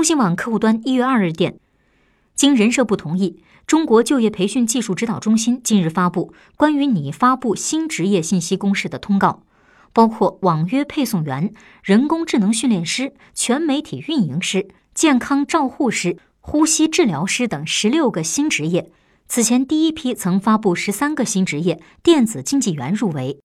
中新网客户端一月二日电。经人社部同意中国就业培训技术指导中心近日发布关于拟发布新职业信息公示的通告包括网约配送员人工智能训练师全媒体运营师健康照护师呼吸治疗师等十六个新职业。此前第一批曾发布十三个新职业电子竞技员入围。